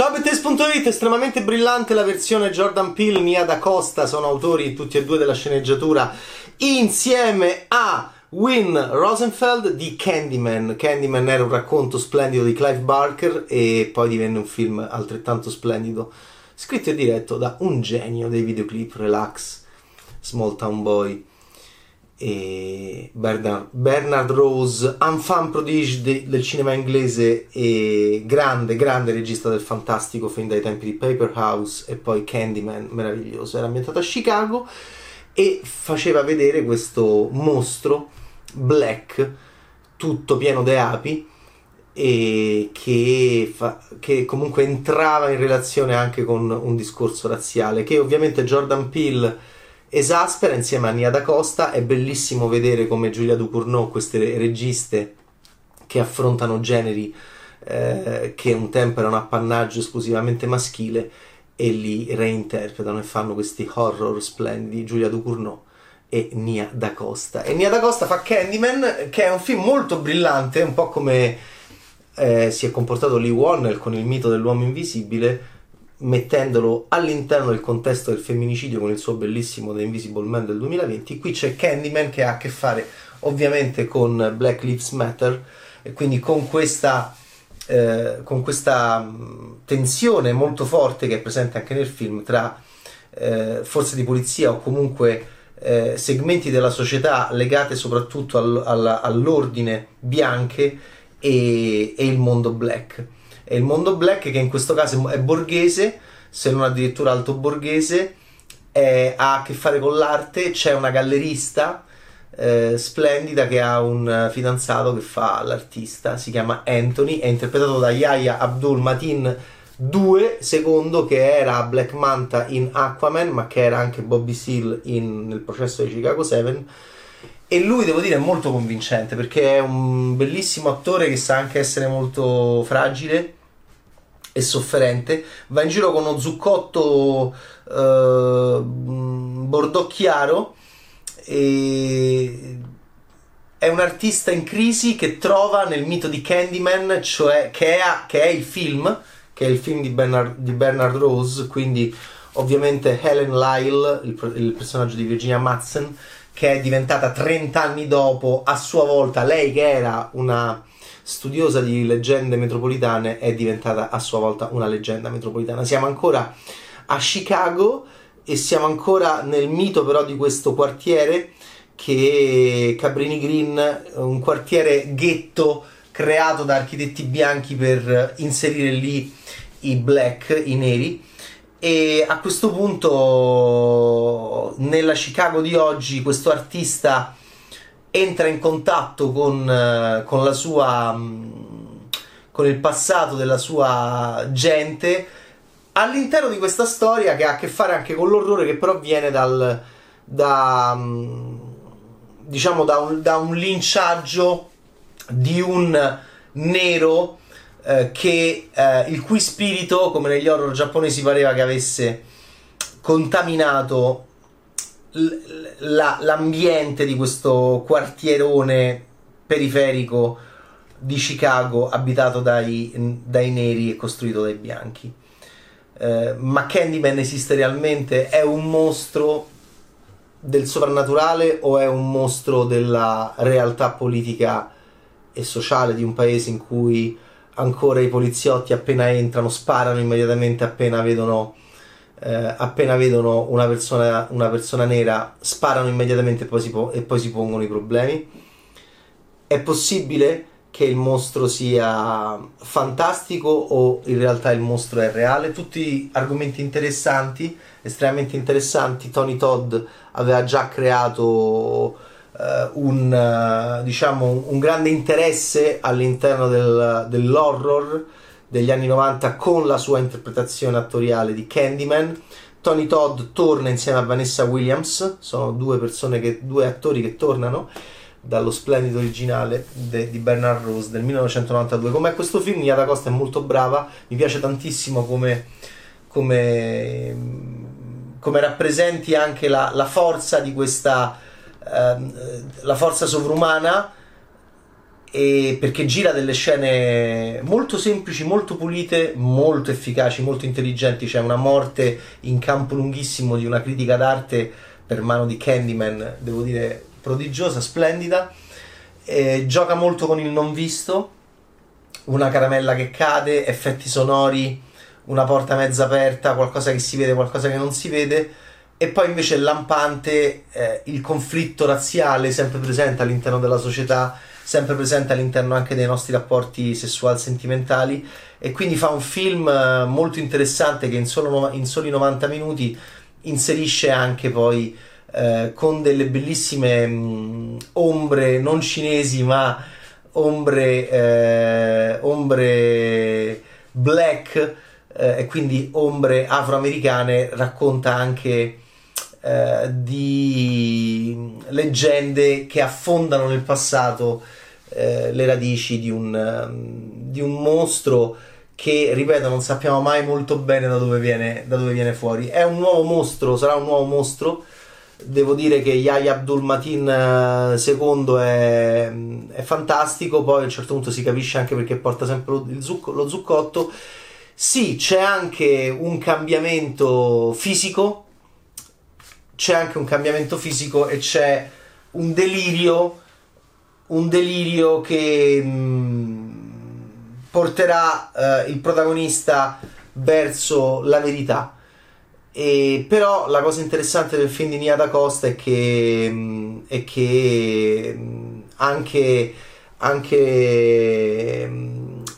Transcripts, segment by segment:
Ciao Bettes.it, estremamente brillante la versione Jordan Peele, Nia Da Costa, sono autori tutti e due della sceneggiatura, insieme a Win Rosenfeld di Candyman. Candyman era un racconto splendido di Clive Barker e poi divenne un film altrettanto splendido, scritto e diretto da un genio dei videoclip, Relax, Small Town Boy Bernard, Bernard Rose, enfant prodige de, del cinema inglese e grande, grande regista del fantastico fin dai tempi di Paper House e poi Candyman, meraviglioso. Era ambientato a Chicago e faceva vedere questo mostro black, tutto pieno di api e che, fa, che comunque entrava in relazione anche con un discorso razziale che ovviamente Jordan Peele esaspera insieme a Nia Da Costa. È bellissimo vedere come Giulia Ducournau, queste registe che affrontano generi eh, che un tempo erano appannaggio esclusivamente maschile e li reinterpretano e fanno questi horror splendidi. Giulia Ducournau e Nia Da Costa. E Nia Da Costa fa Candyman, che è un film molto brillante, un po' come eh, si è comportato Lee Wannell con il mito dell'uomo invisibile mettendolo all'interno del contesto del femminicidio con il suo bellissimo The Invisible Man del 2020. Qui c'è Candyman che ha a che fare ovviamente con Black Lives Matter e quindi con questa, eh, con questa tensione molto forte che è presente anche nel film tra eh, forze di polizia o comunque eh, segmenti della società legate soprattutto al, al, all'ordine bianche e, e il mondo black e il mondo black che in questo caso è borghese, se non addirittura alto borghese, è, ha a che fare con l'arte, c'è una gallerista eh, splendida che ha un fidanzato che fa l'artista, si chiama Anthony, è interpretato da Yaya Abdul Matin 2, secondo che era Black Manta in Aquaman, ma che era anche Bobby Seal in, nel processo di Chicago 7 e lui devo dire è molto convincente perché è un bellissimo attore che sa anche essere molto fragile e sofferente, va in giro con uno zuccotto eh, bordeaux chiaro e è un artista in crisi che trova nel mito di Candyman, cioè che è, che è il film, che è il film di Bernard, di Bernard Rose, quindi ovviamente Helen Lyle, il, il personaggio di Virginia Madsen, che è diventata 30 anni dopo, a sua volta lei che era una studiosa di leggende metropolitane, è diventata a sua volta una leggenda metropolitana. Siamo ancora a Chicago e siamo ancora nel mito però di questo quartiere che Cabrini Green, un quartiere ghetto creato da architetti bianchi per inserire lì i black, i neri. E a questo punto, nella Chicago di oggi, questo artista entra in contatto con, uh, con la sua um, con il passato della sua gente all'interno di questa storia che ha a che fare anche con l'orrore che però viene dal da, um, diciamo da un, da un linciaggio di un nero eh, che, eh, il cui spirito, come negli horror giapponesi, pareva che avesse contaminato la, l'ambiente di questo quartierone periferico di Chicago abitato dai, dai neri e costruito dai bianchi. Eh, ma Candyman esiste realmente? È un mostro del soprannaturale o è un mostro della realtà politica e sociale di un paese in cui ancora i poliziotti appena entrano sparano immediatamente appena vedono eh, appena vedono una persona, una persona, nera sparano immediatamente e poi, po- e poi si pongono i problemi. È possibile che il mostro sia fantastico o in realtà il mostro è reale? Tutti argomenti interessanti, estremamente interessanti. Tony Todd aveva già creato uh, un, uh, diciamo, un, grande interesse all'interno del, dell'horror degli anni 90 con la sua interpretazione attoriale di Candyman. Tony Todd torna insieme a Vanessa Williams, sono due che, due attori che tornano dallo splendido originale de, di Bernard Rose del 1992. Come questo film, Nia Costa è molto brava, mi piace tantissimo come, come, come rappresenti anche la, la forza di questa, ehm, la forza sovrumana e perché gira delle scene molto semplici, molto pulite, molto efficaci, molto intelligenti. C'è una morte in campo lunghissimo di una critica d'arte per mano di Candyman, devo dire prodigiosa, splendida. E gioca molto con il non visto, una caramella che cade, effetti sonori, una porta mezza aperta, qualcosa che si vede, qualcosa che non si vede. E poi invece lampante eh, il conflitto razziale sempre presente all'interno della società sempre presente all'interno anche dei nostri rapporti sessuali sentimentali e quindi fa un film eh, molto interessante che in, solo, in soli 90 minuti inserisce anche poi eh, con delle bellissime mh, mm, ombre non cinesi ma ombre, eh, ombre black eh, e quindi ombre afroamericane racconta anche eh, di leggende che affondano nel passato eh, le radici di un, um, di un, mostro che, ripeto, non sappiamo mai molto bene da dove, viene, da dove viene fuori. È un nuovo mostro, sarà un nuovo mostro. Devo dire che Yahya Abdul Matin II è, è, fantastico, poi a un certo punto si capisce anche perché porta sempre lo, zucco, lo zuccotto. Sì, c'è anche un cambiamento fisico, c'è anche un cambiamento fisico e c'è un delirio un delirio che mm, porterà eh, il protagonista verso la verità. E, però la cosa interessante del film di Nia da Costa è che, mm, è che mm, anche, anche,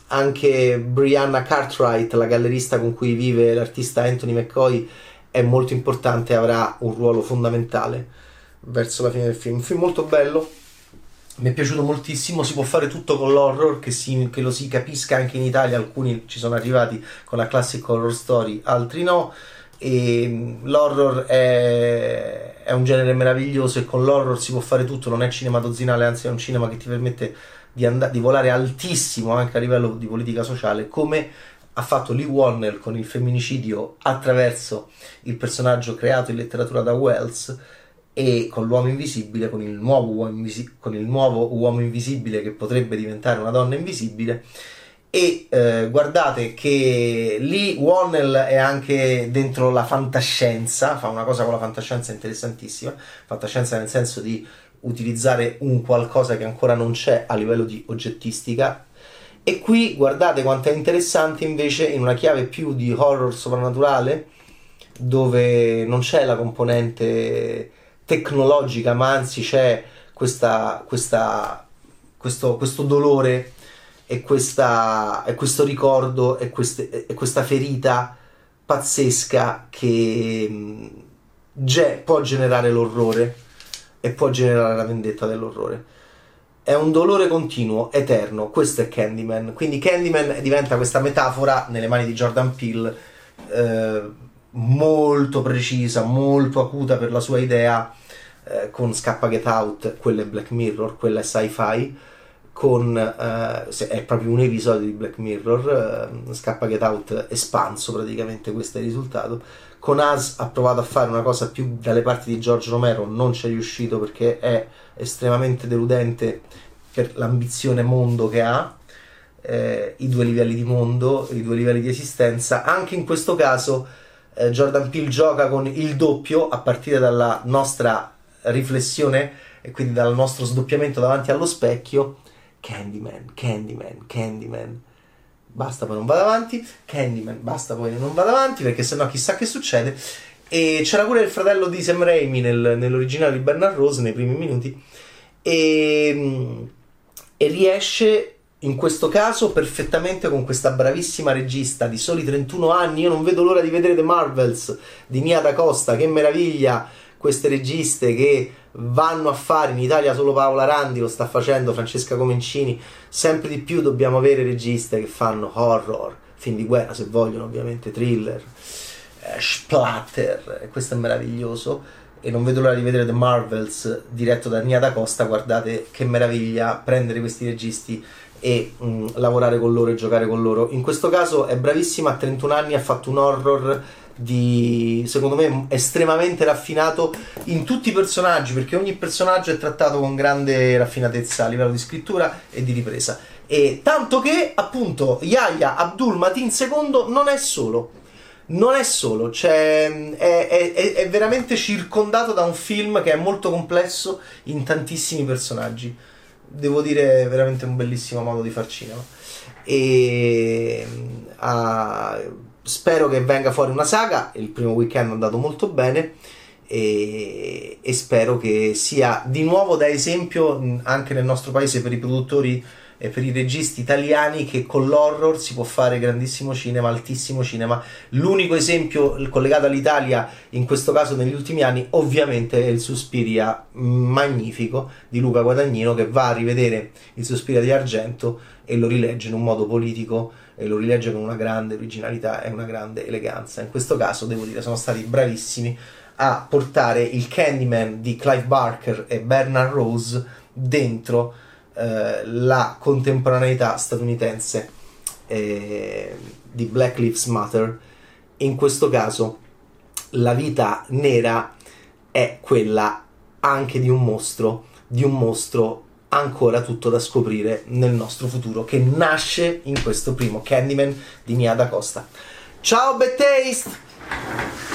anche Brianna Cartwright, la gallerista con cui vive l'artista Anthony McCoy, è molto importante e avrà un ruolo fondamentale verso la fine del film. Un film molto bello mi è piaciuto moltissimo, si può fare tutto con l'horror, che, si, che, lo si capisca anche in Italia, alcuni ci sono arrivati con la classic horror story, altri no, e mm, l'horror è, è un genere meraviglioso e con l'horror si può fare tutto, non è cinema dozzinale, anzi è un cinema che ti permette di, and- di volare altissimo anche a livello di politica sociale, come ha fatto Lee Warner con il femminicidio attraverso il personaggio creato in letteratura da Wells, e con l'uomo invisibile, con il, nuovo uomo, invisi- con il nuovo uomo invisibile che potrebbe diventare una donna invisibile. E eh, guardate che lì Wonnell è anche dentro la fantascienza, fa una cosa con la fantascienza interessantissima, fantascienza nel senso di utilizzare un qualcosa che ancora non c'è a livello di oggettistica. E qui guardate quanto è interessante invece in una chiave più di horror soprannaturale, dove non c'è la componente tecnologica, ma anzi c'è questa, questa, questo, questo, dolore e, questa, e, questo ricordo e, queste, e, questa ferita pazzesca che mh, ge- può generare l'orrore e può generare la vendetta dell'orrore. È un dolore continuo, eterno. Questo è Candyman. Quindi Candyman diventa questa metafora nelle mani di Jordan Peele. Eh, molto precisa, molto acuta per la sua idea, eh, con Scappa Get Out, quella è Black Mirror, quella è sci-fi, con, eh, è proprio un episodio di Black Mirror, eh, Scappa Get Out espanso praticamente, questo è il risultato. Con As ha provato a fare una cosa più dalle parti di George Romero, non ci è riuscito perché è estremamente deludente per l'ambizione mondo che ha, eh, i due livelli di mondo, i due livelli di esistenza. Anche in questo caso eh, Jordan Peele gioca con il doppio a partire dalla nostra riflessione e quindi dal nostro sdoppiamento davanti allo specchio. Candyman, Candyman, Candyman. Basta, poi non vado avanti. Candyman, basta, poi non vado avanti perché sennò chissà che succede. E c'era pure il fratello di Sam Raimi nel, nell'originale di Bernard Rose nei primi minuti. E, e riesce in questo caso perfettamente con questa bravissima regista di soli 31 anni. Io non vedo l'ora di vedere The Marvels di Nia Da Costa, che meraviglia! Queste registe che vanno a fare in Italia solo Paola Randi lo sta facendo, Francesca Comencini. Sempre di più dobbiamo avere registe che fanno horror, film di guerra se vogliono, ovviamente thriller, eh, splatter. Questo è meraviglioso e non vedo l'ora di vedere The Marvels diretto da Nia Da Costa. Guardate che meraviglia prendere questi registi e mh, lavorare con loro e giocare con loro. In questo caso è bravissima, a 31 anni ha fatto un horror di, secondo me, estremamente raffinato in tutti i personaggi, perché ogni personaggio è trattato con grande raffinatezza a livello di scrittura e di ripresa. E tanto che, appunto, Yahya Abdul Matin II non è solo. Non è solo, cioè, è, è, è veramente circondato da un film che è molto complesso in tantissimi personaggi. Devo dire, è veramente un bellissimo modo di far cinema. E uh, spero che venga fuori una saga. Il primo weekend è andato molto bene. E, e, spero che sia di nuovo da esempio anche nel nostro paese per i produttori e per i registi italiani che con l'horror si può fare grandissimo cinema, altissimo cinema. L'unico esempio collegato all'Italia in questo caso negli ultimi anni ovviamente è il Suspiria magnifico di Luca Guadagnino che va a rivedere il Suspiria di Argento e lo rilegge in un modo politico e lo rilegge con una grande originalità e una grande eleganza. In questo caso, devo dire, sono stati bravissimi a portare il Candyman di Clive Barker e Bernard Rose dentro eh, la contemporaneità statunitense eh, di Black Lives Matter. In questo caso la vita nera è quella anche di un mostro, di un mostro ancora tutto da scoprire nel nostro futuro che nasce in questo primo Candyman di Mia da Costa. Ciao Bad Taste!